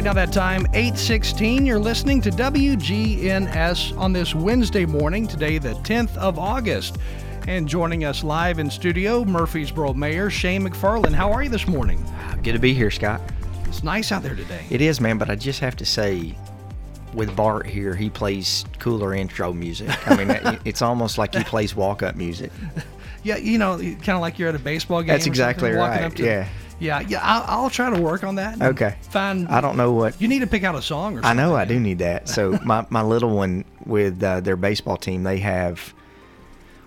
Right now, that time, 816. You're listening to WGNS on this Wednesday morning, today, the 10th of August. And joining us live in studio, Murfreesboro Mayor Shane McFarland. How are you this morning? Good to be here, Scott. It's nice out there today. It is, man, but I just have to say, with Bart here, he plays cooler intro music. I mean, it's almost like he plays walk up music. Yeah, you know, kind of like you're at a baseball game. That's exactly right. up to- yeah. Yeah. I'll, I'll try to work on that. Okay. Find. I don't know what. You need to pick out a song or something. I know I do need that. So my, my little one with uh, their baseball team, they have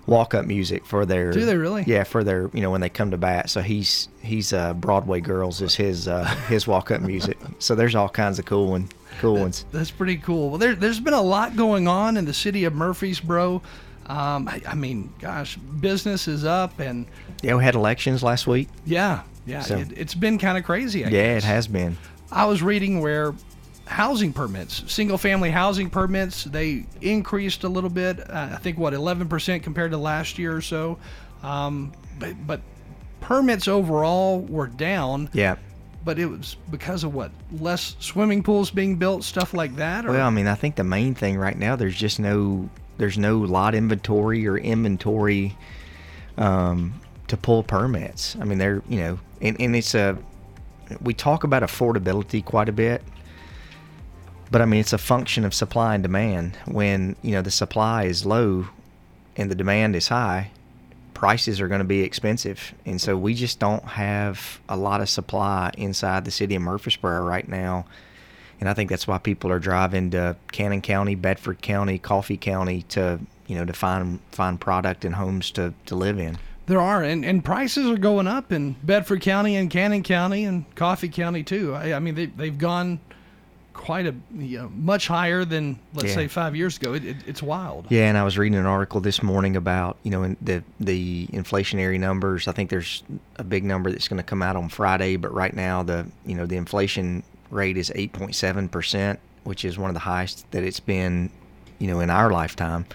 walk up music for their. Do they really? Yeah, for their you know when they come to bat. So he's he's uh, Broadway Girls is his uh, his walk up music. So there's all kinds of cool one cool ones. That's pretty cool. Well, there, there's been a lot going on in the city of Murfreesboro. Um, I, I mean, gosh, business is up, and Yeah, we had elections last week. yeah, yeah, So- it, it's been kind of crazy. I Yeah, guess. it has been. I was reading where housing permits, single family housing permits, they increased a little bit. Uh, I think what 11% compared to last year or so. Um, but, but permits overall were down. Yeah. But it was because of what less swimming pools being built, stuff like that. Or, Well, I mean, I think the main thing right now there's just no there's no lot inventory or inventory um, to pull permits. I mean, they're you know, and, and it's a we talk about affordability quite a bit, but I mean it's a function of supply and demand. When you know the supply is low and the demand is high, prices are going to be expensive, and so we just don't have a lot of supply inside the city of Murfreesboro right now and I think that's why people are driving to Cannon County, Bedford County, Coffee County to you know to find find product and homes to, to live in. There are, and, and prices are going up in Bedford County and Cannon County and Coffee County too. I, I mean, they, they've gone quite a you know, much higher than let's Yeah. say five years ago. It, it, it's wild. Yeah, and I was reading an article this morning about you know in the the inflationary numbers. I think there's a big number that's going to come out on Friday, but right now the you know the inflation rate is 8.7 percent, which is one of the highest that it's been you know in our lifetime.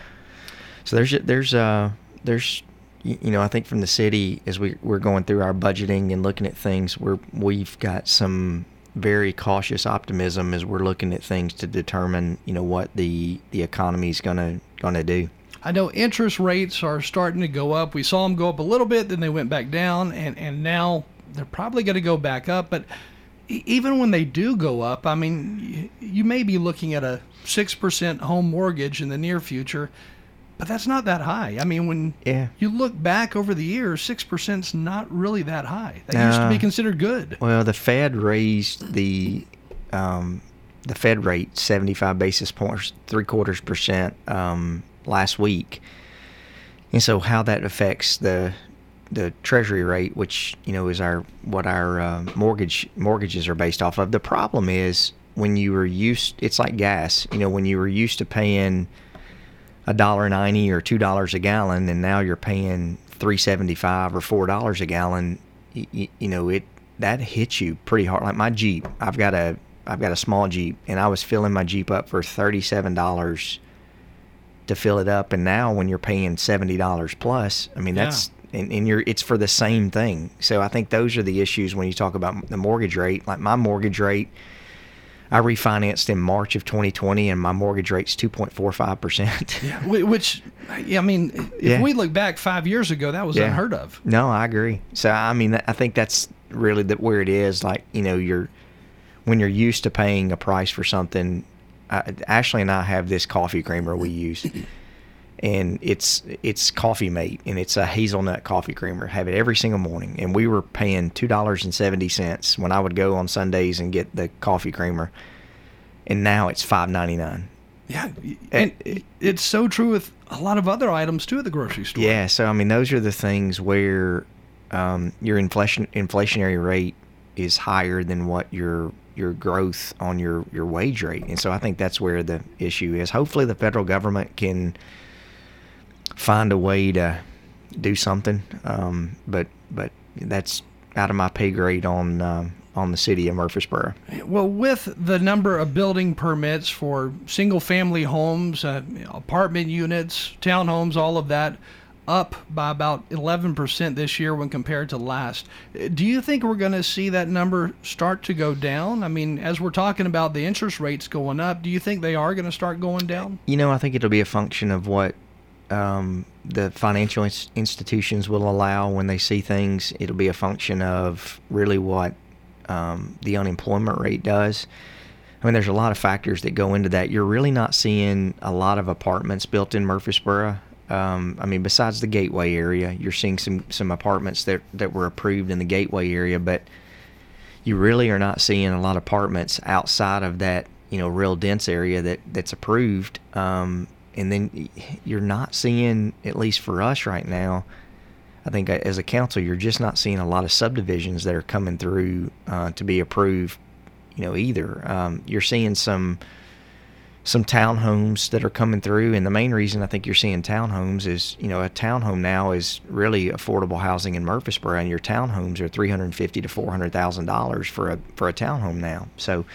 So there's there's uh there's you know I think from the city as we we're going through our budgeting and looking at things, we're we've got some very cautious optimism as we're looking at things to determine you know what the the economy is gonna gonna do. I know interest rates are starting to go up. We saw them go up a little bit, then they went back down, and, and now they're probably going to go back up. But even when they do go up, I mean, you may be looking at a 6% home mortgage in the near future, but that's not that high. I mean, when Yeah. you look back over the years, 6% is not really that high. That used to be considered good. Well, the Fed raised the um, the Fed rate 75 basis points, three quarters percent um, last week, and so how that affects the the Treasury rate, which you know is our what our uh, mortgage mortgages are based off of. The problem is when you were used, it's like gas. You know, when you were used to paying a dollar ninety or two dollars a gallon, and now you're paying three seventy five or four dollars a gallon. You, you know it that hits you pretty hard. Like my Jeep, I've got a I've got a small Jeep, and I was filling my Jeep up for thirty seven dollars to fill it up, and now when you're paying seventy dollars plus, I mean Yeah. that's and, and you're it's for the same thing. So I think those are the issues when you talk about the mortgage rate. Like my mortgage rate, I refinanced in March of 2020, and my mortgage rate's 2.45 percent. Yeah, which, I mean, if Yeah. we look back five years ago, that was Yeah. unheard of. No, I agree. So I mean, I think that's really the, where it is. Like you know, you're when you're used to paying a price for something. I, Ashley and I have this coffee creamer we use, and it's it's Coffee Mate, and it's a hazelnut coffee creamer. Have it every single morning, and we were paying two dollars and seventy cents when I would go on Sundays and get the coffee creamer, and now it's five ninety nine. Yeah, and it's so true with a lot of other items too at the grocery store. Yeah, so I mean, those are the things where um, your inflation inflationary rate is higher than what your your growth on your your wage rate, and so I think that's where the issue is. Hopefully, the federal government can find a way to do something, um, but but that's out of my pay grade on um, on the city of Murfreesboro. Well, with the number of building permits for single family homes, uh, apartment units, townhomes, all of that up by about 11% this year when compared to last. Do you think we're going to see that number start to go down? I mean, as we're talking about the interest rates going up, do you think they are going to start going down? You know, I think it'll be a function of what um, the financial institutions will allow when they see things. It'll be a function of really what um, the unemployment rate does. I mean, there's a lot of factors that go into that. You're really not seeing a lot of apartments built in Murfreesboro. Um, I mean, besides the Gateway area, you're seeing some some apartments that that were approved in the Gateway area, but you really are not seeing a lot of apartments outside of that you know real dense area that that's approved. Um, and then you're not seeing, at least for us right now, I think as a council, you're just not seeing a lot of subdivisions that are coming through uh, to be approved. You know, either um, you're seeing some some townhomes that are coming through, and the main reason I think you're seeing townhomes is you know a townhome now is really affordable housing in Murfreesboro, and your townhomes are three hundred fifty to four hundred thousand dollars for a for a townhome now. So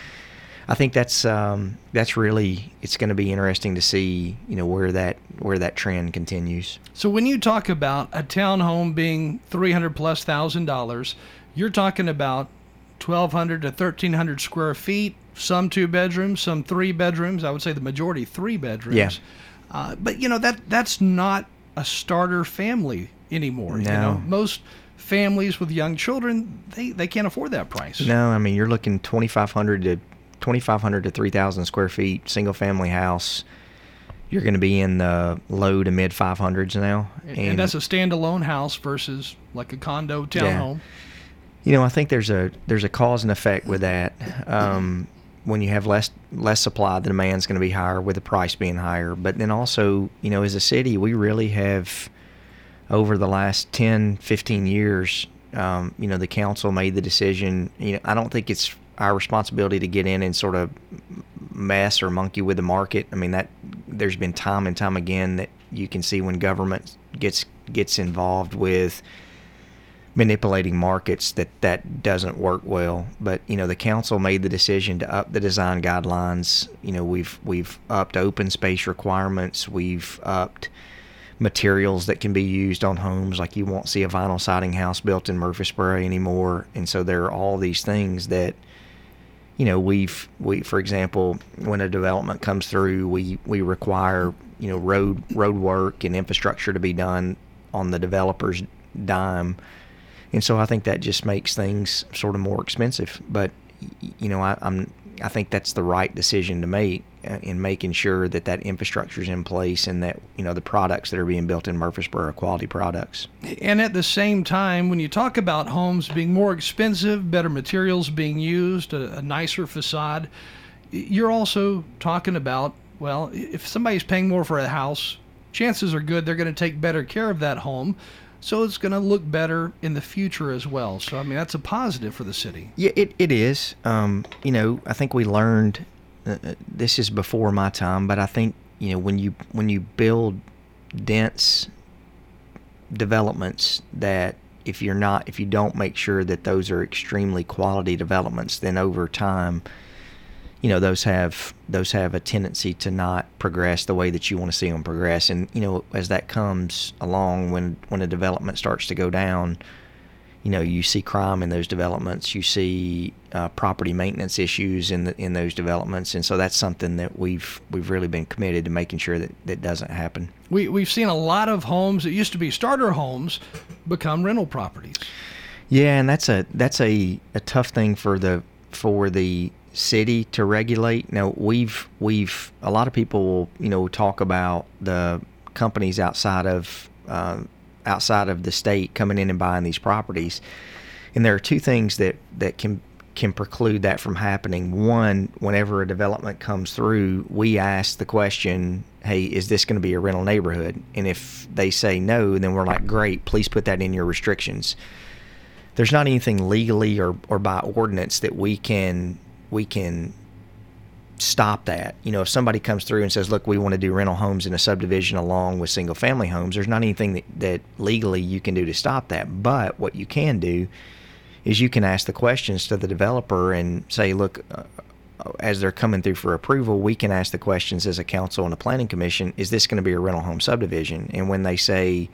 I think that's um, that's really it's going to be interesting to see you know where that where that trend continues. So when you talk about a townhome being three hundred plus thousand dollars, you're talking about twelve hundred to thirteen hundred square feet. Some two bedrooms, some three bedrooms. I would say the majority three bedrooms. Yeah. Uh, but you know that that's not a starter family anymore. No. You know most families with young children they, they can't afford that price. No, I mean you're looking twenty five hundred to 2,500 to 3,000 square feet, single family house, you're going to be in the low to mid 500s now. And, and, that's a standalone house versus like a condo townhome. Yeah. You know, I think there's a there's a cause and effect with that. Um, when you have less less supply, the demand's going to be higher with the price being higher. But then also, you know, as a city, we really have over the last 10, 15 years, um, you know, the council made the decision. You know, I don't think it's our responsibility to get in and sort of mess or monkey with the market. I mean that there's been time and time again that you can see when government gets gets involved with manipulating markets that that doesn't work well. But you know the council made the decision to up the design guidelines. You know we've we've upped open space requirements. We've upped materials that can be used on homes. Like you won't see a vinyl siding house built in Murfreesboro anymore. And so there are all these things that you know we've we for example when a development comes through we we require you know road road work and infrastructure to be done on the developer's dime. And so I think that just makes things sort of more expensive. But you know I, I'm I think that's the right decision to make in making sure that that infrastructure is in place and that you know the products that are being built in Murfreesboro are quality products. And at the same time, when you talk about homes being more expensive, better materials being used, a, a nicer facade, you're also talking about well, if somebody's paying more for a house, chances are good they're going to take better care of that home so it's going to look better in the future as well. So I mean that's a positive for the city. Yeah, it, it is. Um, you know, I think we learned. Uh, this is before my time, but I think you know when you when you build dense developments that if you're not if you don't make sure that those are extremely quality developments, then over time you know those have those have a tendency to not progress the way that you want to see them progress. And you know as that comes along when when a development starts to go down you know you see crime in those developments you see uh, property maintenance issues in the, in those developments and so that's something that we've we've really been committed to making sure that that doesn't happen we we've seen a lot of homes that used to be starter homes become rental properties yeah and that's a that's a, a tough thing for the for the city to regulate. Now we've we've a lot of people will you know talk about the companies outside of uh, outside of the state coming in and buying these properties. And there are two things that that can can preclude that from happening. One, whenever a development comes through, we ask the question, "Hey, is this going to be a rental neighborhood?" And if they say no, then we're like, "Great, please put that in your restrictions." There's not anything legally or, or by ordinance that we can we can stop that. You know, if somebody comes through and says, "Look, we want to do rental homes in a subdivision along with single family homes," there's not anything that, that legally you can do to stop that. But what you can do is you can ask the questions to the developer and say, "Look, uh, as they're coming through for approval, we can ask the questions as a council and a planning commission, is this going to be a rental home subdivision?" And when they say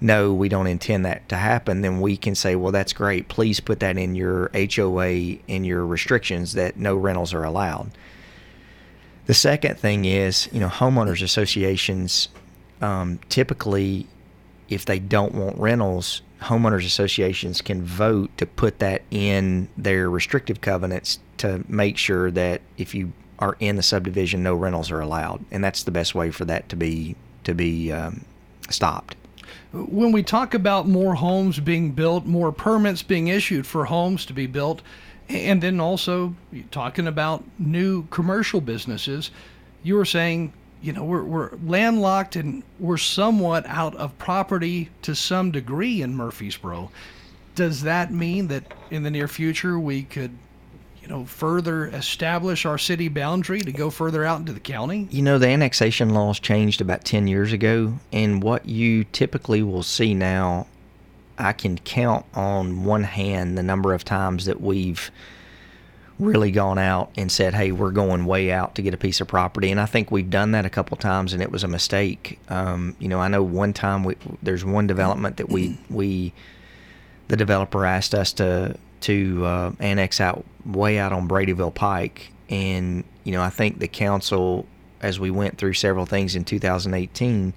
no, we don't intend that to happen, then we can say, well, that's great. Please put that in your HOA in your restrictions that no rentals are allowed. The second thing is, you know, homeowners associations um, typically, if they don't want rentals, homeowners associations can vote to put that in their restrictive covenants to make sure that if you are in the subdivision, no rentals are allowed, and that's the best way for that to be to be um, stopped. When we talk about more homes being built, more permits being issued for homes to be built, and then also talking about new commercial businesses, you were saying, you know, we're, we're landlocked and we're somewhat out of property to some degree in Murfreesboro. Does that mean that in the near future we could, you know, further establish our city boundary to go further out into the county? You know, the annexation laws changed about 10 years ago, and what you typically will see now I can count on one hand the number of times that we've really gone out and said, "Hey, we're going way out to get a piece of property," and I think we've done that a couple times, and it was a mistake. Um, you know, I know one time we, there's one development that we we the developer asked us to to uh, annex out way out on Bradyville Pike, and you know, I think the council, as we went through several things in 2018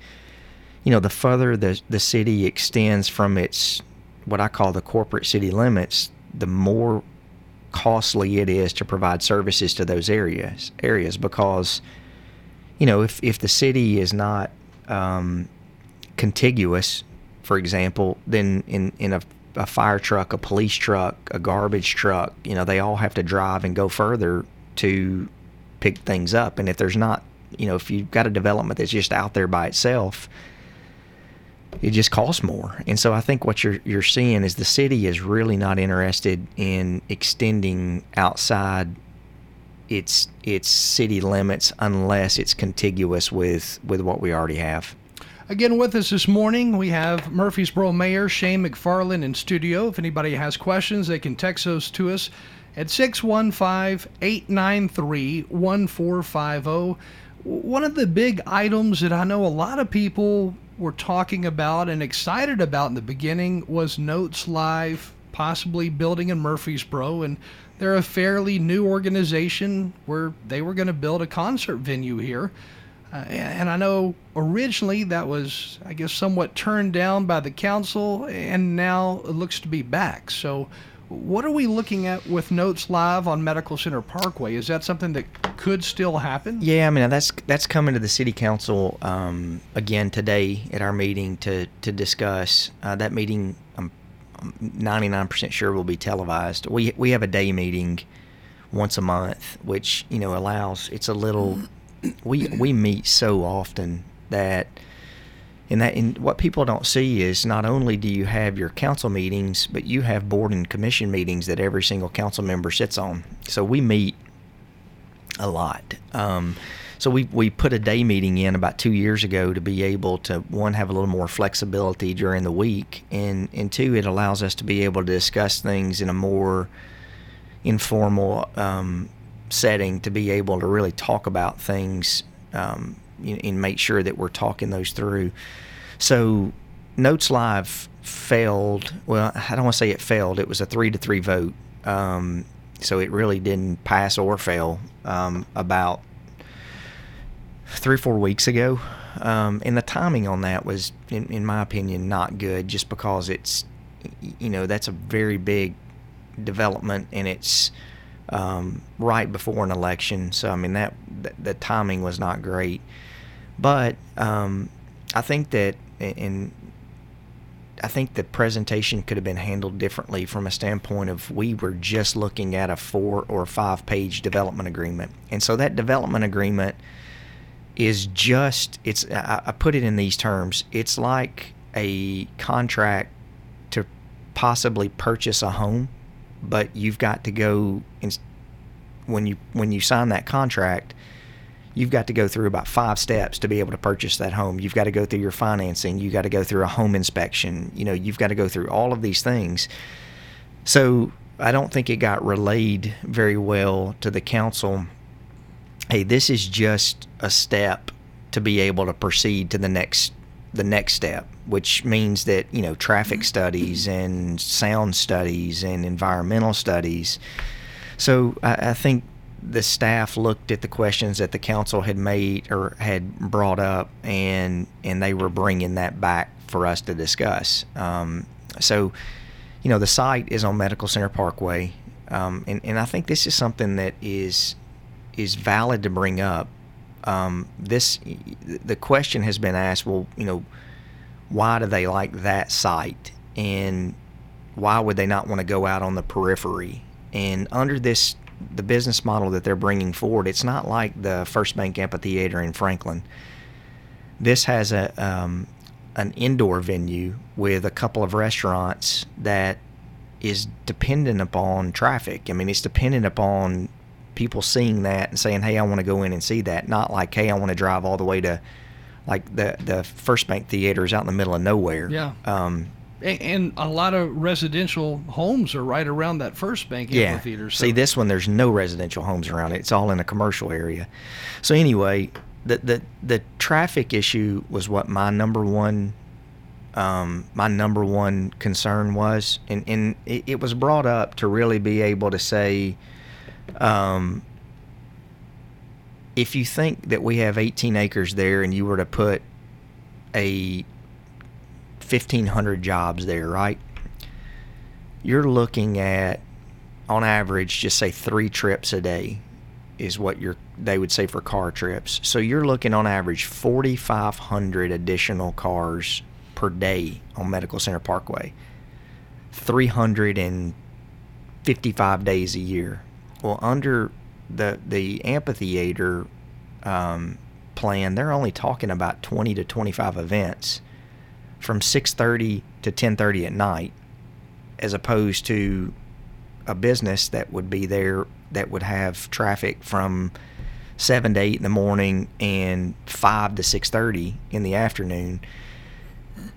you know, the further the the city extends from its what I call the corporate city limits, the more costly it is to provide services to those areas areas. Because you know if if the city is not um, contiguous, for example, then in in a a fire truck, a police truck, a garbage truck, you know, they all have to drive and go further to pick things up. And if there's not, you know, if you've got a development that's just out there by itself, it just costs more. And so I think what you're you're seeing is the city is really not interested in extending outside its its city limits unless it's contiguous with with what we already have. Again, with us this morning, we have Murfreesboro Mayor Shane McFarland in studio. If anybody has questions, they can text those to us at 615 893 1450. One of the big items that I know a lot of people were talking about and excited about in the beginning was Notes Live possibly building in Murfreesboro. And they're a fairly new organization where they were going to build a concert venue here. Uh, and I know originally that was, I guess, somewhat turned down by the council, and now it looks to be back. So, what are we looking at with Notes Live on Medical Center Parkway? Is that something that could still happen? Yeah, I mean that's that's coming to the city council um, again today at our meeting to to discuss. Uh, that meeting, I'm 99% sure will be televised. We we have a day meeting once a month, which you know allows. It's a little. We we meet so often that and that and what people don't see is not only do you have your council meetings, but you have board and commission meetings that every single council member sits on. So we meet a lot. Um, so we we put a day meeting in about two years ago to be able to one have a little more flexibility during the week, and and two it allows us to be able to discuss things in a more informal um, setting to be able to really talk about things um, and make sure that we're talking those through. So Notes Live failed. Well, I don't want to say it failed. It was a three to three vote. Um, so it really didn't pass or fail um, about three or four weeks ago. Um, and the timing on that was, in, in my opinion, not good just because it's, you know, that's a very big development and it's um, right before an election. So, I mean, that the, timing was not great. But um, I think that in I think the presentation could have been handled differently from a standpoint of we were just looking at a four or five page development agreement. And so that development agreement is just it's I put it in these terms. It's like a contract to possibly purchase a home, but you've got to go and when you when you sign that contract, you've got to go through about five steps to be able to purchase that home. You've got to go through your financing. you've got to go through a home inspection. You know, you've got to go through all of these things. So I don't think it got relayed very well to the council. Hey, this is just a step to be able to proceed to the next the next step, which means that you know traffic studies and sound studies and environmental studies. So I, I think the staff looked at the questions that the council had made or had brought up, and and they were bringing that back for us to discuss. Um, so, you know, the site is on Medical Center Parkway, um, and and I think this is something that is is valid to bring up. Um, this the question has been asked. Well, you know, why do they like that site, and why would they not want to go out on the periphery? And under this the business model that they're bringing forward, it's not like the First Bank Amphitheater in Franklin. This has a um, an indoor venue with a couple of restaurants that is dependent upon traffic. I mean, it's dependent upon people seeing that and saying, "Hey, I want to go in and see that." Not like, "Hey, I want to drive all the way to." Like the the First Bank Theater is out in the middle of nowhere. Yeah. Um, and a lot of residential homes are right around that first bank yeah. amphitheater. So. See, this one there's no residential homes around it. It's all in a commercial area. So anyway, the the the traffic issue was what my number one um, my number one concern was, and and it, it, was brought up to really be able to say, um, if you think that we have 18 acres there, and you were to put a 1,500 jobs there, right? You're looking at, on average, just say three trips a day is what you're, they would say for car trips. So you're looking on average 4,500 additional cars per day on Medical Center Parkway. 355 days a year. Well, under the the amphitheater um, plan, they're only talking about 20 to 25 events from 6:30 to 10:30 at night as opposed to a business that would be there that would have traffic from 7 to 8 in the morning and 5 to 6:30 in the afternoon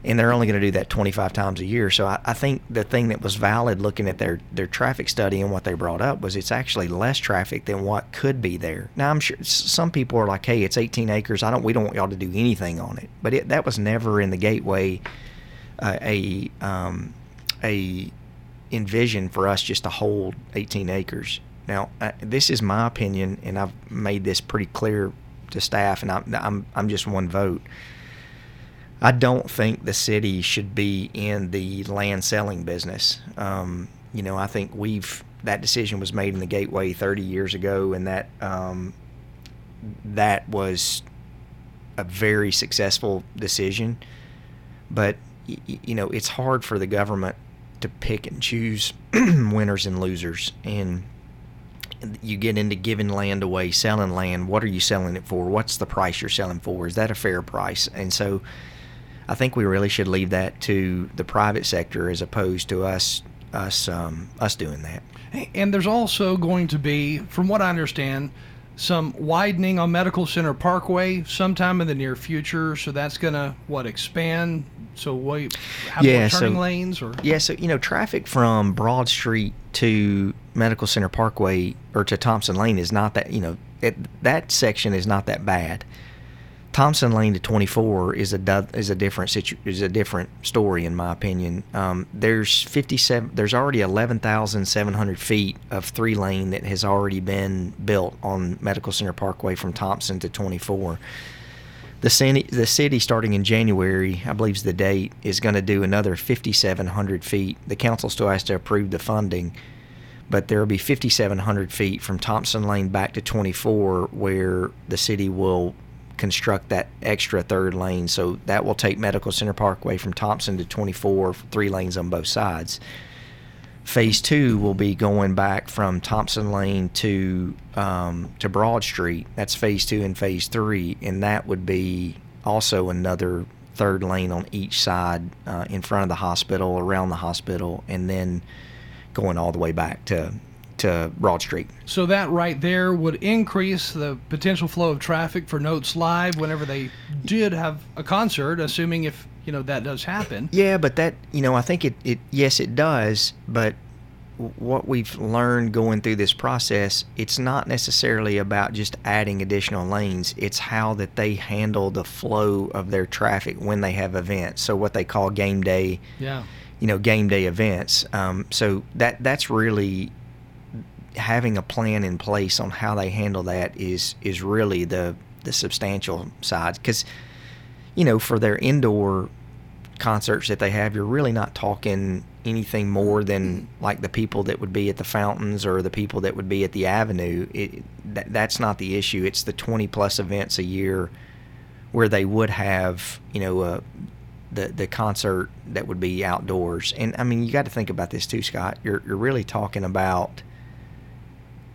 and they're only going to do that 25 times a year. So I, I, think the thing that was valid looking at their, their traffic study and what they brought up was it's actually less traffic than what could be there. Now I'm sure some people are like, hey, it's 18 acres. I don't. We don't want y'all to do anything on it. But it, that was never in the gateway uh, a um, a envision for us just to hold 18 acres. Now uh, this is my opinion, and I've made this pretty clear to staff, and I'm I'm, I'm just one vote. I don't think the city should be in the land selling business. Um, you know, I think we've that decision was made in the Gateway 30 years ago, and that um, that was a very successful decision. But you know, it's hard for the government to pick and choose winners and losers, and you get into giving land away, selling land. What are you selling it for? What's the price you're selling for? Is that a fair price? And so I think we really should leave that to the private sector as opposed to us us um, us doing that. And there's also going to be, from what I understand, some widening on Medical Center Parkway sometime in the near future. So that's going to what expand. So we have yeah, more turning so, lanes or yeah. So you know, traffic from Broad Street to Medical Center Parkway or to Thompson Lane is not that you know it, that section is not that bad. Thompson Lane to 24 is a is a different situ, is a different story in my opinion. Um, there's 57 there's already 11,700 feet of three lane that has already been built on Medical Center Parkway from Thompson to 24. The city, the city starting in January, I believe is the date, is going to do another 5,700 feet. The council still has to approve the funding, but there will be 5,700 feet from Thompson Lane back to 24, where the city will construct that extra third lane. So that will take Medical Center Parkway from Thompson to 24, three lanes on both sides. Phase two will be going back from Thompson Lane to um, to Broad Street. That's phase two and phase three, and that would be also another third lane on each side uh, in front of the hospital, around the hospital, and then going all the way back to to Broad Street. So that right there would increase the potential flow of traffic for Notes Live whenever they did have a concert, assuming if you know that does happen. Yeah, but that you know I think it, it yes it does, but what we've learned going through this process, it's not necessarily about just adding additional lanes. It's how that they handle the flow of their traffic when they have events. So what they call game day, Yeah. you know, game day events. Um, so that that's really having a plan in place on how they handle that is is really the the substantial side. Because you know for their indoor concerts that they have you're really not talking anything more than like the people that would be at the fountains or the people that would be at the avenue. It, that, that's not the issue. It's the 20 plus events a year where they would have you know uh, the the concert that would be outdoors. And i mean you got to think about this too scott. You're, you're really talking about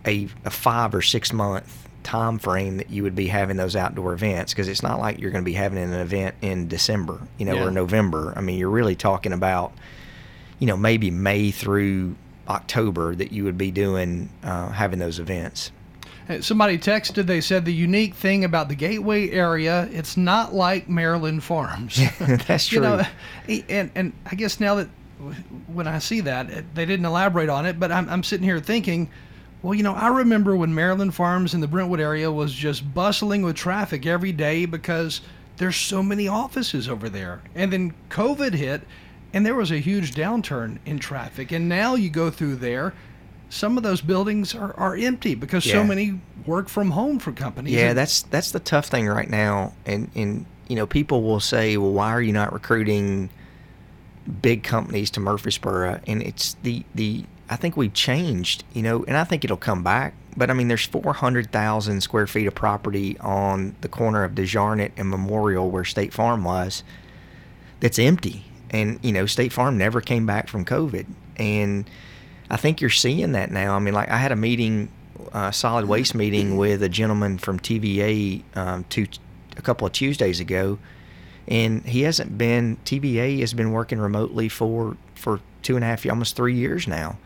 a, a five or six month time frame that you would be having those outdoor events because it's not like you're going to be having an event in December, you know, Yeah. or November. I mean, you're really talking about, you know, maybe May through October that you would be doing uh, having those events. Somebody texted. They said the unique thing about the Gateway area, it's not like Maryland Farms. That's You true. know, and and I guess now that when I see that they didn't elaborate on it, but I'm I'm sitting here thinking, well, you know, I remember when Maryland Farms in the Brentwood area was just bustling with traffic every day because there's so many offices over there, and then COVID hit, and there was a huge downturn in traffic, and now you go through there. Some of those buildings are, are empty because so many work from home for companies. Yeah, that's that's the tough thing right now, and and you know people will say, well, why are you not recruiting big companies to Murfreesboro? And it's the the I think we've changed, you know, and I think it'll come back. But I mean, there's 400,000 square feet of property on the corner of DeJarnette and Memorial where State Farm was that's empty. And, you know, State Farm never came back from COVID. And I think you're seeing that now. I mean, like I had a meeting, uh, solid waste meeting with a gentleman from TVA um, two, a couple of Tuesdays ago. And he hasn't been, TVA has been working remotely for, for two and a half, almost three years now.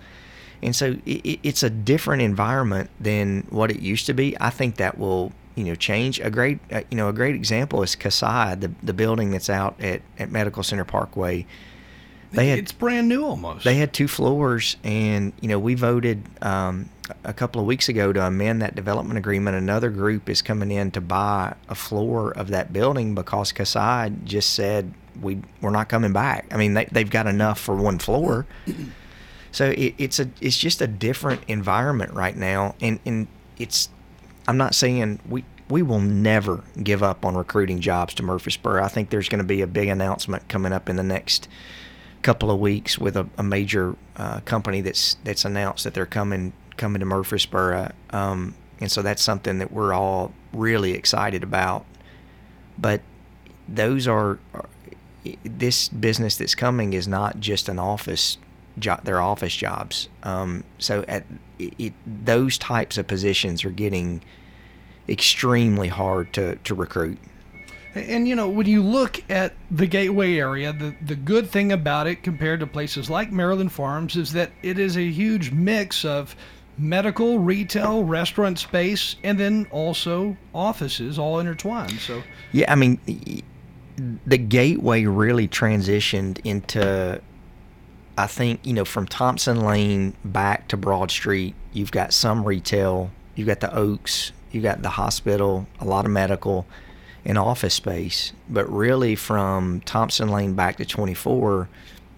And so it, it- it's a different environment than what it used to be. I think that will, you know, change. A great, uh, you know, a great example is Kasai, the the building that's out at, at Medical Center Parkway. They had it's brand new almost. they had two floors, and you know we voted um, a couple of weeks ago to amend that development agreement. Another group is coming in to buy a floor of that building because Kasai just said we we're not coming back. I mean they they've got enough for one floor. So it, it's a it's just a different environment right now, and and it's I'm not saying we we will never give up on recruiting jobs to Murfreesboro. I think there's going to be a big announcement coming up in the next couple of weeks with a, a major uh, company that's that's announced that they're coming coming to Murfreesboro, um, and so that's something that we're all really excited about. But those are are- this business that's coming is not just an office job; they're office jobs. Um, so at it, it, those types of positions are getting extremely hard to, to recruit. And you know, when you look at the Gateway area, the the good thing about it compared to places like Maryland Farms is that it is a huge mix of medical, retail, restaurant space, and then also offices all intertwined. So Yeah, I mean, the gateway really transitioned into, I think, you know, from Thompson Lane back to Broad Street, you've got some retail, you've got the Oaks, you've got the hospital, a lot of medical, and office space. But really, from Thompson Lane back to 24,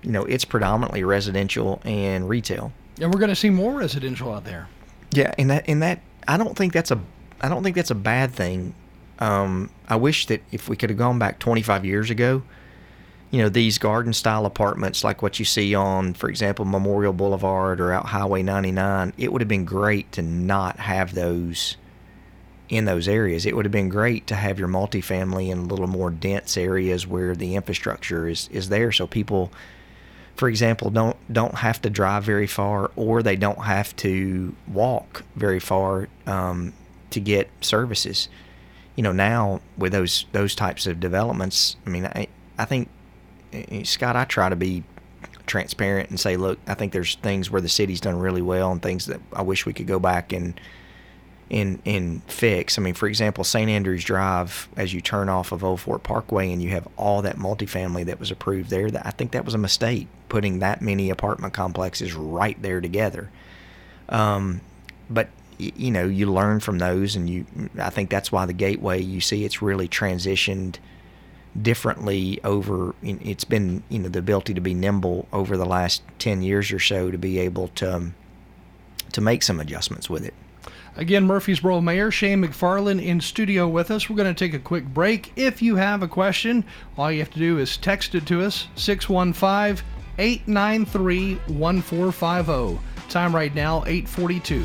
you know, it's predominantly residential and retail. and we're going to see more residential out there. Yeah, and that and that I don't think that's a I don't think that's a bad thing. Um, I wish that if we could have gone back 25 years ago, you know, these garden style apartments like what you see on, for example, Memorial Boulevard or out Highway 99, it would have been great to not have those in those areas. It would have been great to have your multifamily in a little more dense areas where the infrastructure is, is there so people for example don't don't have to drive very far or they don't have to walk very far um, to get services. You know, now with those those types of developments, I mean I I think Scott, I try to be transparent and say, look, I think there's things where the city's done really well and things that I wish we could go back and and and fix. I mean, for example, St. Andrews Drive, as you turn off of Old Fort Parkway and you have all that multifamily that was approved there, that I think that was a mistake putting that many apartment complexes right there together. Um, but you know, you learn from those, and you. I think that's why the Gateway, you see, it's really transitioned differently over it's been you know the ability to be nimble over the last 10 years or so to be able to um, to make some adjustments with it Again, Murfreesboro Mayor Shane McFarland in studio with us. We're going to take a quick break. If you have a question, all you have to do is text it to us 615 893 1450. Time right now 842.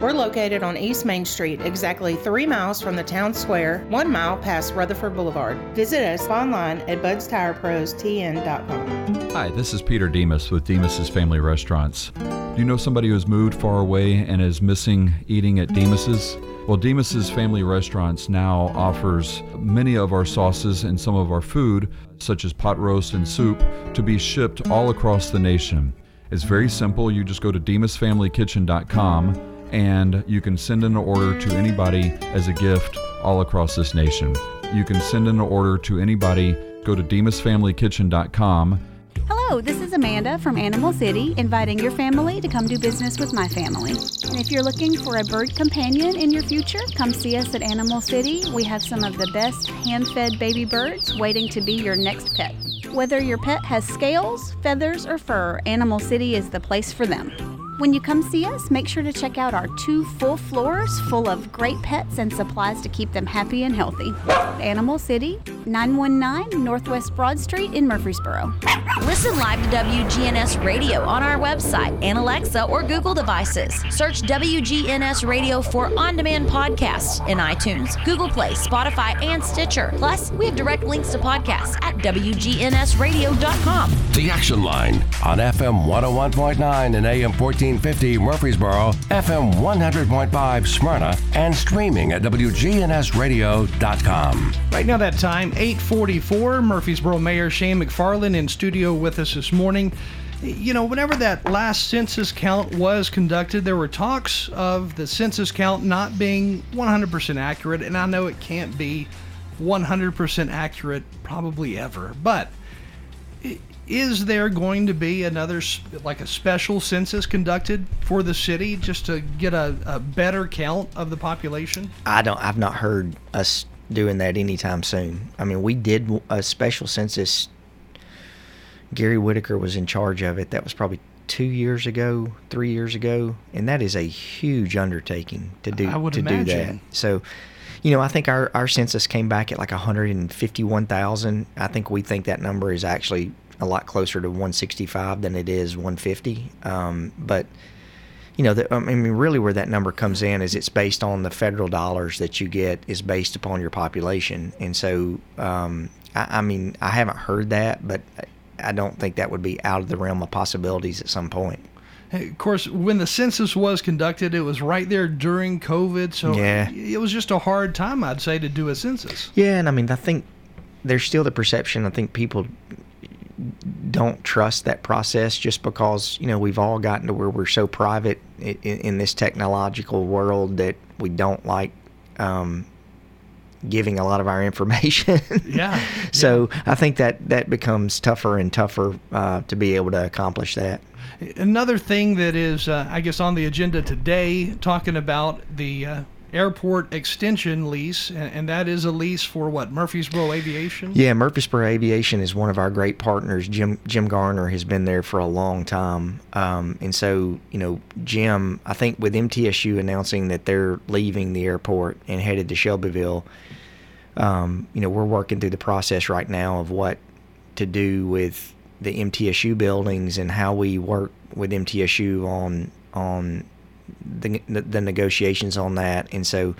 We're located on East Main Street, exactly three miles from the town square, one mile past Rutherford Boulevard. Visit us online at budstireprostn.com. Hi, this is Peter Demos with Demos's Family Restaurants. Do you know somebody who's moved far away and is missing eating at Demos's? Well, Demos's Family Restaurants now offers many of our sauces and some of our food, such as pot roast and soup, to be shipped all across the nation. It's very simple. You just go to demosfamilykitchen.com and you can send an order to anybody as a gift all across this nation. You can send an order to anybody. Go to demosfamilykitchen.com. Hello, this is Amanda from Animal City, inviting your family to come do business with my family. And if you're looking for a bird companion in your future, come see us at Animal City. We have some of the best hand fed baby birds waiting to be your next pet. Whether your pet has scales, feathers, or fur, Animal City is the place for them. When you come see us, make sure to check out our two full floors full of great pets and supplies to keep them happy and healthy. Animal City, 919 Northwest Broad Street in Murfreesboro. Listen live to WGNS Radio on our website and Alexa or Google devices. Search WGNS Radio for on demand podcasts in iTunes, Google Play, Spotify, and Stitcher. Plus, we have direct links to podcasts at WGNSradio.com. The Action Line on FM 101.9 and AM 1450 Murfreesboro, FM 100.5 Smyrna, and streaming at WGNSradio.com. Right now, that time, 844. Murfreesboro Mayor Shane McFarland in studio with us this morning. You know, whenever that last census count was conducted, there were talks of the census count not being 100% accurate, and I know it can't be 100% accurate probably ever, but is there going to be another like a special census conducted for the city just to get a, a better count of the population? I don't i've not heard us doing that anytime soon. I mean we did a special census. Gary whitaker was in charge of it. That was probably two years ago three years ago and that is a huge undertaking to do to imagine. do that. so you know, I think our, our census came back at like 151,000. I think we think that number is actually a lot closer to 165 than it is 150. Um, but you know, the, I mean, really, where that number comes in is it's based on the federal dollars that you get is based upon your population, and so um, I, I mean, I haven't heard that, but I don't think that would be out of the realm of possibilities at some point. Of course, when the census was conducted, it was right there during COVID, so yeah. it was just a hard time, I'd say, to do a census. Yeah, and I mean, I think there's still the perception. I think people don't trust that process just because you know we've all gotten to where we're so private in, in this technological world that we don't like um, giving a lot of our information. yeah. so yeah. I think that that becomes tougher and tougher uh, to be able to accomplish that. Another thing that is, uh, I guess, on the agenda today, talking about the uh, airport extension lease, and, and that is a lease for what Murfreesboro Aviation. Yeah, Murfreesboro Aviation is one of our great partners. Jim Jim Garner has been there for a long time, um, and so you know Jim. I think with MTSU announcing that they're leaving the airport and headed to Shelbyville, um, you know we're working through the process right now of what to do with the MTSU buildings and how we work with MTSU on on the, the negotiations on that. And so,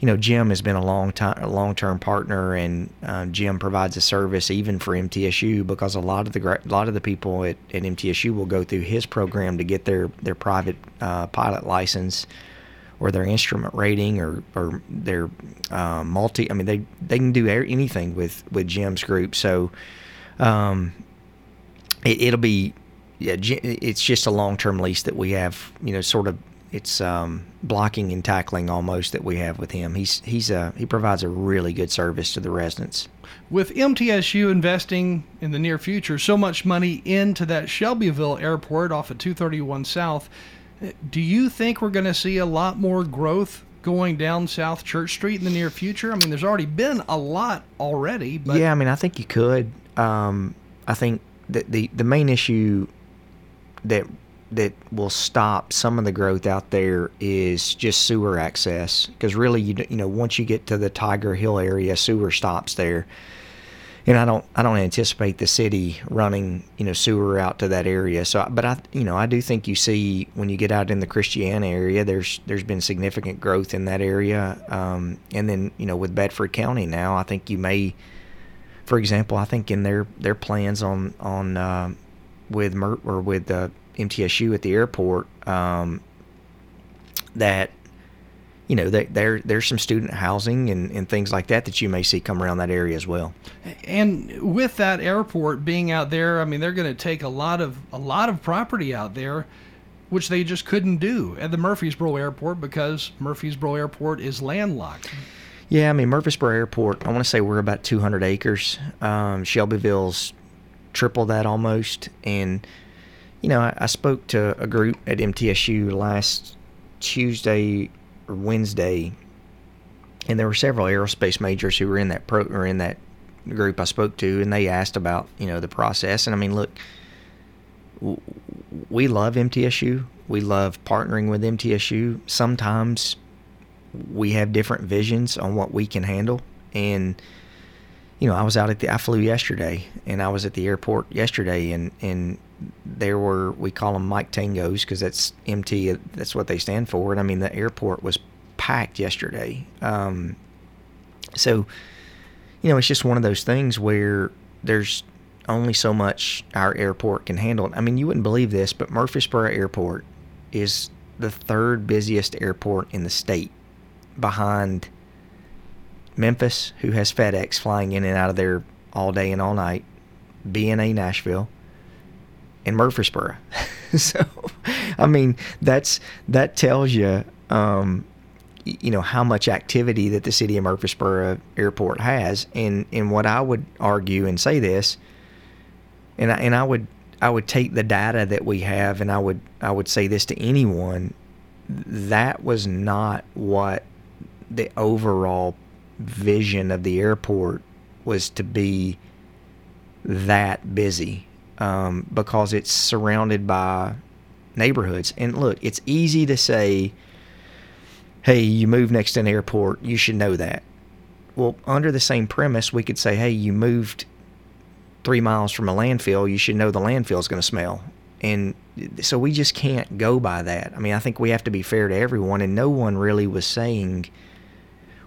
you know, Jim has been a long time, long term partner, and uh, Jim provides a service even for MTSU because a lot of the a lot of the people at, at MTSU will go through his program to get their their private uh, pilot license or their instrument rating or or their uh, multi. I mean, they they can do anything with with Jim's group. So, um, it, it'll be yeah, it's just a long term lease that we have. You know, sort of it's um, blocking and tackling almost that we have with him. He's he's a he provides a really good service to the residents. With MTSU investing in the near future so much money into that Shelbyville airport off of 231 South, do you think we're going to see a lot more growth going down South Church Street in the near future? I mean, there's already been a lot already. But yeah, I mean, I think you could. Um, I think that the the main issue that that will stop some of the growth out there is just sewer access. Because really you you know once you get to the Tiger Hill area sewer stops there. And I don't I don't anticipate the city running you know sewer out to that area. So but I you know I do think you see when you get out in the Christiana area there's there's been significant growth in that area. Um, and then you know with Bedford County now I think you may for example I think in their their plans on on uh, with Mer- or with uh, MTSU at the airport um, that you know that there there's some student housing and, and things like that that you may see come around that area as well. And with that airport being out there, I mean they're going to take a lot of a lot of property out there, which they just couldn't do at the Murfreesboro airport because Murfreesboro airport is landlocked. Yeah, I mean Murfreesboro Airport. I want to say we're about 200 acres. Um, Shelbyville's triple that almost, and you know, I, I spoke to a group at MTSU last Tuesday or Wednesday, and there were several aerospace majors who were in that pro or in that group I spoke to, and they asked about you know the process. And I mean, look, we love MTSU. We love partnering with MTSU. Sometimes we have different visions on what we can handle, and you know, I was out at the I flew yesterday, and I was at the airport yesterday, and and there were we call them Mike Tangos because that's MT. That's what they stand for. And I mean, the airport was packed yesterday. Um, so, you know, it's just one of those things where there's only so much our airport can handle. I mean, you wouldn't believe this, but Murfreesboro Airport is the third busiest airport in the state, behind Memphis, who has FedEx flying in and out of there all day and all night, BNA Nashville in Murfreesboro. so, I mean, that's that tells you, um, you know, how much activity that the city of Murfreesboro Airport has. And and what I would argue and say this, and I, and I would I would take the data that we have, and I would I would say this to anyone. That was not what the overall vision of the airport was to be that busy um, because it's surrounded by neighborhoods. And look, it's easy to say, hey, you move next to an airport, you should know that. Well, under the same premise, we could say, hey, you moved three miles from a landfill, you should know the landfill is going to smell. And so we just can't go by that. I mean, I think we have to be fair to everyone, and no one really was saying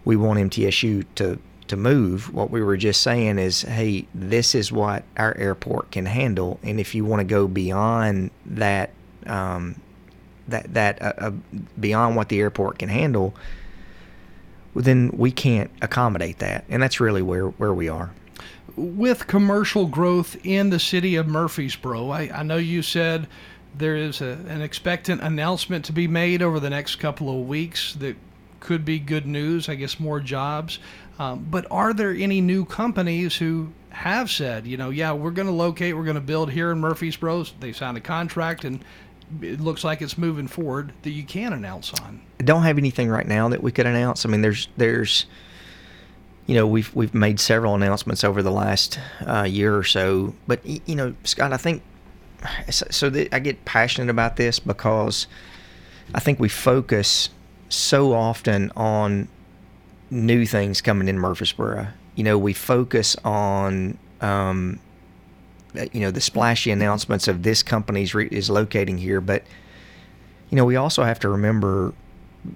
we want MTSU to to move. What we were just saying is, hey, this is what our airport can handle, and if you want to go beyond that, um, that that uh, uh, beyond what the airport can handle, well, then we can't accommodate that, and that's really where where we are. With commercial growth in the city of Murfreesboro, I, I know you said there is a, an expectant announcement to be made over the next couple of weeks that could be good news. I guess more jobs. Um, but are there any new companies who have said, you know, yeah, we're going to locate, we're going to build here in Murfreesboro? They signed a contract and it looks like it's moving forward that you can announce on. I don't have anything right now that we could announce. I mean, there's there's you know we've we've made several announcements over the last uh, year or so, but you know, Scott, I think so. so that I get passionate about this because I think we focus so often on new things coming in Murfreesboro. You know, we focus on um, you know the splashy announcements of this company's re- is locating here, but you know we also have to remember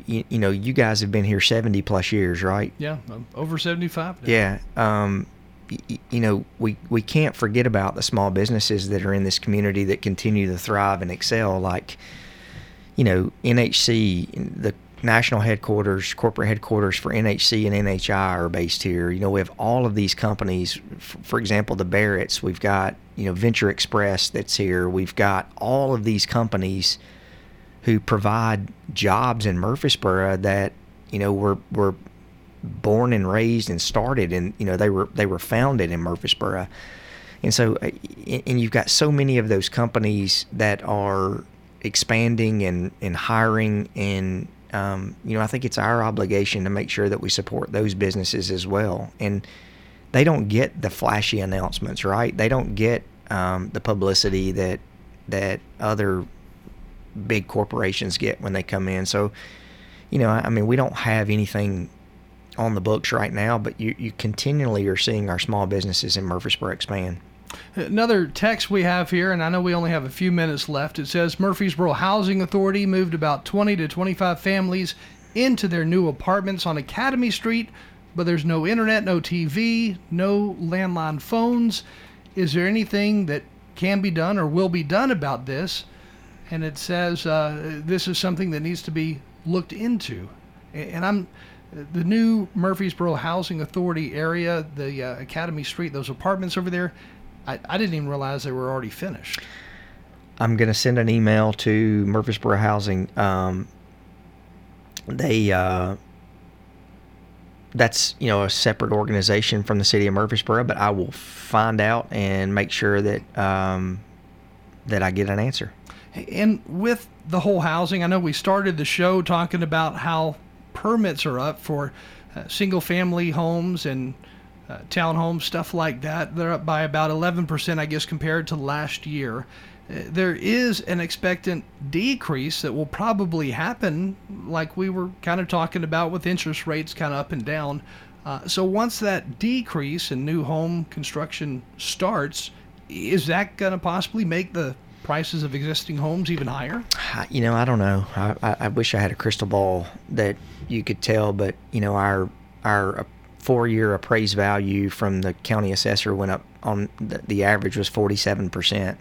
you, you, know, you guys have been here 70 plus years, right? Yeah, over 75. Now. Yeah. Um, y- you know, we, we can't forget about the small businesses that are in this community that continue to thrive and excel. Like, you know, NHC, the national headquarters, corporate headquarters for NHC and NHI are based here. You know, we have all of these companies. For example, the Barretts, we've got, you know, Venture Express that's here. We've got all of these companies – who provide jobs in Murfreesboro that you know were were born and raised and started and you know they were they were founded in Murfreesboro. And so uh, and you've got so many of those companies that are expanding and, and hiring and um, you know I think it's our obligation to make sure that we support those businesses as well. And they don't get the flashy announcements, right? They don't get um, the publicity that that other big corporations get when they come in. So, you know, I mean, we don't have anything on the books right now, but you, you continually are seeing our small businesses in Murfreesboro expand. Another text we have here, and I know we only have a few minutes left. It says Murfreesboro Housing Authority moved about 20 to 25 families into their new apartments on Academy Street, but there's no internet, no TV, no landline phones. Is there anything that can be done or will be done about this? and it says uh, this is something that needs to be looked into. And I'm the new Murfreesboro Housing Authority area, the uh, Academy Street, those apartments over there. I, I didn't even realize they were already finished. I'm going to send an email to Murfreesboro Housing. Um, they uh, that's you know a separate organization from the city of Murfreesboro, but I will find out and make sure that um, that I get an answer. And with the whole housing, I know we started the show talking about how permits are up for uh, single family homes and uh, townhomes, stuff like that. They're up by about 11%, I guess, compared to last year. Uh, there is an expectant decrease that will probably happen, like we were kind of talking about with interest rates kind of up and down. Uh, so once that decrease in new home construction starts, is that going to possibly make the prices of existing homes even higher? You know, I don't know. I, I, I wish I had a crystal ball that you could tell, but you know, our our four-year appraised value from the county assessor went up on the, the average was 47 percent.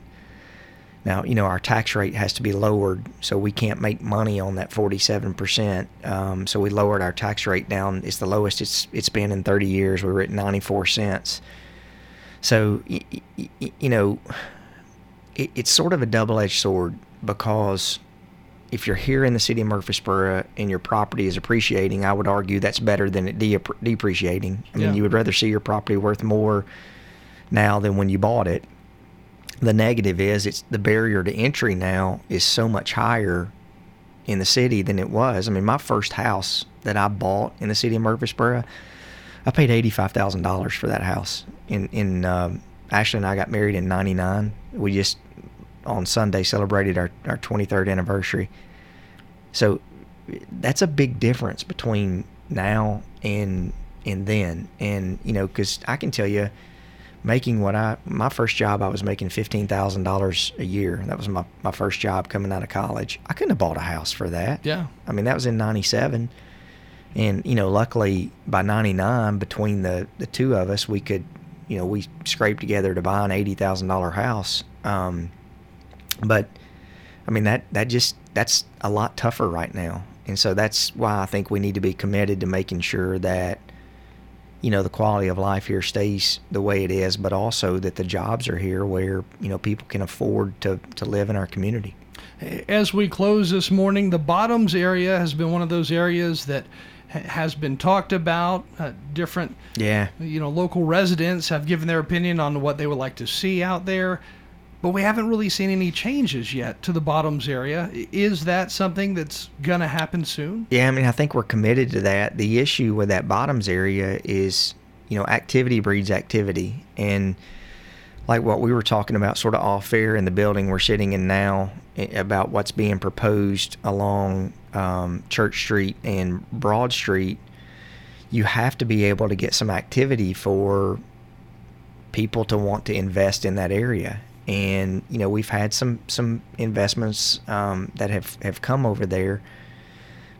Now, you know, our tax rate has to be lowered, so we can't make money on that 47%. Um, so we lowered our tax rate down. It's the lowest it's it's been in 30 years. We were at 94 cents. So, you know, it, it's sort of a double-edged sword because if you're here in the city of Murfreesboro and your property is appreciating, I would argue that's better than it de- depreciating. I mean, yeah. you would rather see your property worth more now than when you bought it. The negative is it's the barrier to entry now is so much higher in the city than it was. I mean, my first house that I bought in the city of Murfreesboro, I paid eighty-five thousand dollars for that house. In in um, Ashley and I got married in '99. We just on Sunday celebrated our, our 23rd anniversary. So that's a big difference between now and and then. And you know, because I can tell you, making what I my first job, I was making fifteen thousand dollars a year. That was my my first job coming out of college. I couldn't have bought a house for that. Yeah. I mean, that was in '97. And you know, luckily by '99, between the the two of us, we could, you know, we scraped together to buy an eighty thousand dollar house. Um, but I mean that that just that's a lot tougher right now, and so that's why I think we need to be committed to making sure that you know the quality of life here stays the way it is, but also that the jobs are here where you know people can afford to to live in our community. As we close this morning, the Bottoms area has been one of those areas that has been talked about. Uh, different, yeah, you know, local residents have given their opinion on what they would like to see out there but we haven't really seen any changes yet to the bottoms area. Is that something that's going to happen soon? Yeah, I mean, I think we're committed to that. The issue with that bottoms area is, you know, activity breeds activity. And like what we were talking about sort of off air in the building we're sitting in now eh, about what's being proposed along um, Church Street and Broad Street, you have to be able to get some activity for people to want to invest in that area. And you know we've had some some investments um, that have have come over there,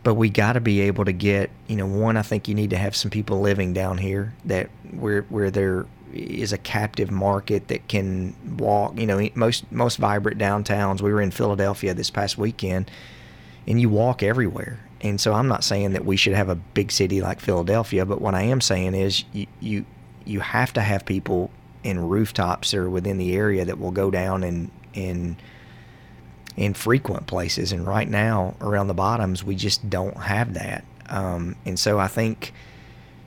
but we got to be able to get you know one. I think you need to have some people living down here that where where there is a captive market that can walk. You know most most vibrant downtowns. We were in Philadelphia this past weekend, and you walk everywhere. And so I'm not saying that we should have a big city like Philadelphia, but what I am saying is you you, you have to have people in rooftops or within the area that will go down and and in frequent places. And right now around the bottoms, we just don't have that. Um, and so I think,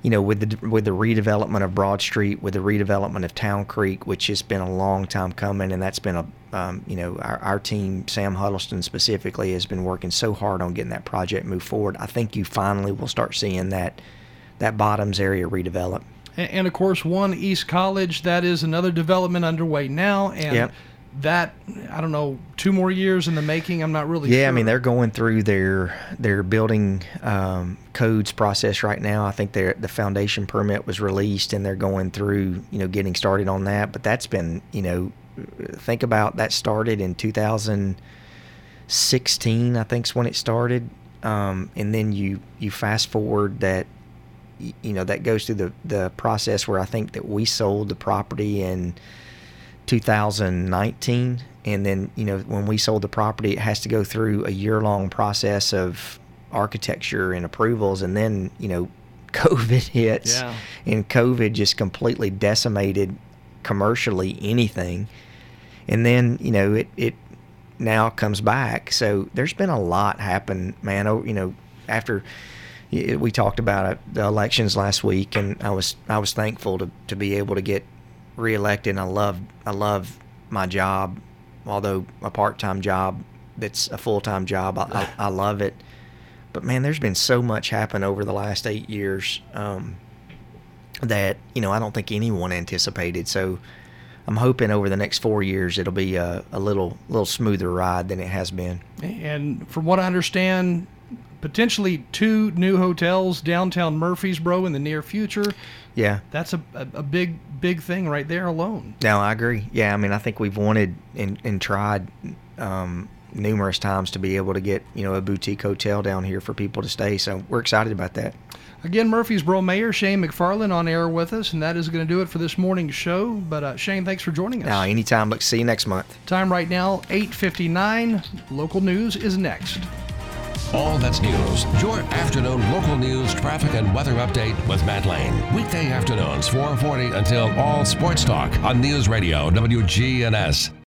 you know, with the with the redevelopment of Broad Street, with the redevelopment of Town Creek, which has been a long time coming, and that's been a um, you know our, our team, Sam Huddleston specifically, has been working so hard on getting that project moved forward. I think you finally will start seeing that that bottoms area redevelop. And, and of course, One East College, that is another development underway now. And Yep. that, I don't know, two more years in the making. I'm not really Yeah, sure. I mean they're going through their their building um, codes process right now. I think their the foundation permit was released, and they're going through you know getting started on that. But that's been you know think about that started in 2016, I think is when it started, um, and then you you fast forward that you know that goes through the the process where I think that we sold the property in 2019 and then you know when we sold the property it has to go through a year long process of architecture and approvals. And then you know covid hits Yeah. and covid just completely decimated commercially anything. And then you know it it now comes back. So there's been a lot happen man. Oh you know after we talked about the elections last week and I was I was thankful to, to be able to get reelected. And I love I love my job although a part-time job that's a full-time job I, I, I love it. But man there's been so much happen over the last eight years um, that you know I don't think anyone anticipated. So I'm hoping over the next four years it'll be a, a little little smoother ride than it has been. And from what I understand, potentially two new hotels downtown Murfreesboro in the near future. yeah That's a, a, a big, big thing right there alone. No, I agree. Yeah, I mean, I think we've wanted and, and tried um, numerous times to be able to get you know a boutique hotel down here for people to stay. So we're excited about that. Again, Murfreesboro Mayor Shane McFarland on air with us, and that is going to do it for this morning's show. But uh, Shane, thanks for joining us. Now, anytime. Look, see you next month. Time right now, 8:59. Local news is next. All that's news. Your afternoon local news, traffic, and weather update with Matt Lane. Weekday afternoons, 440 until all sports talk on News Radio WGNS.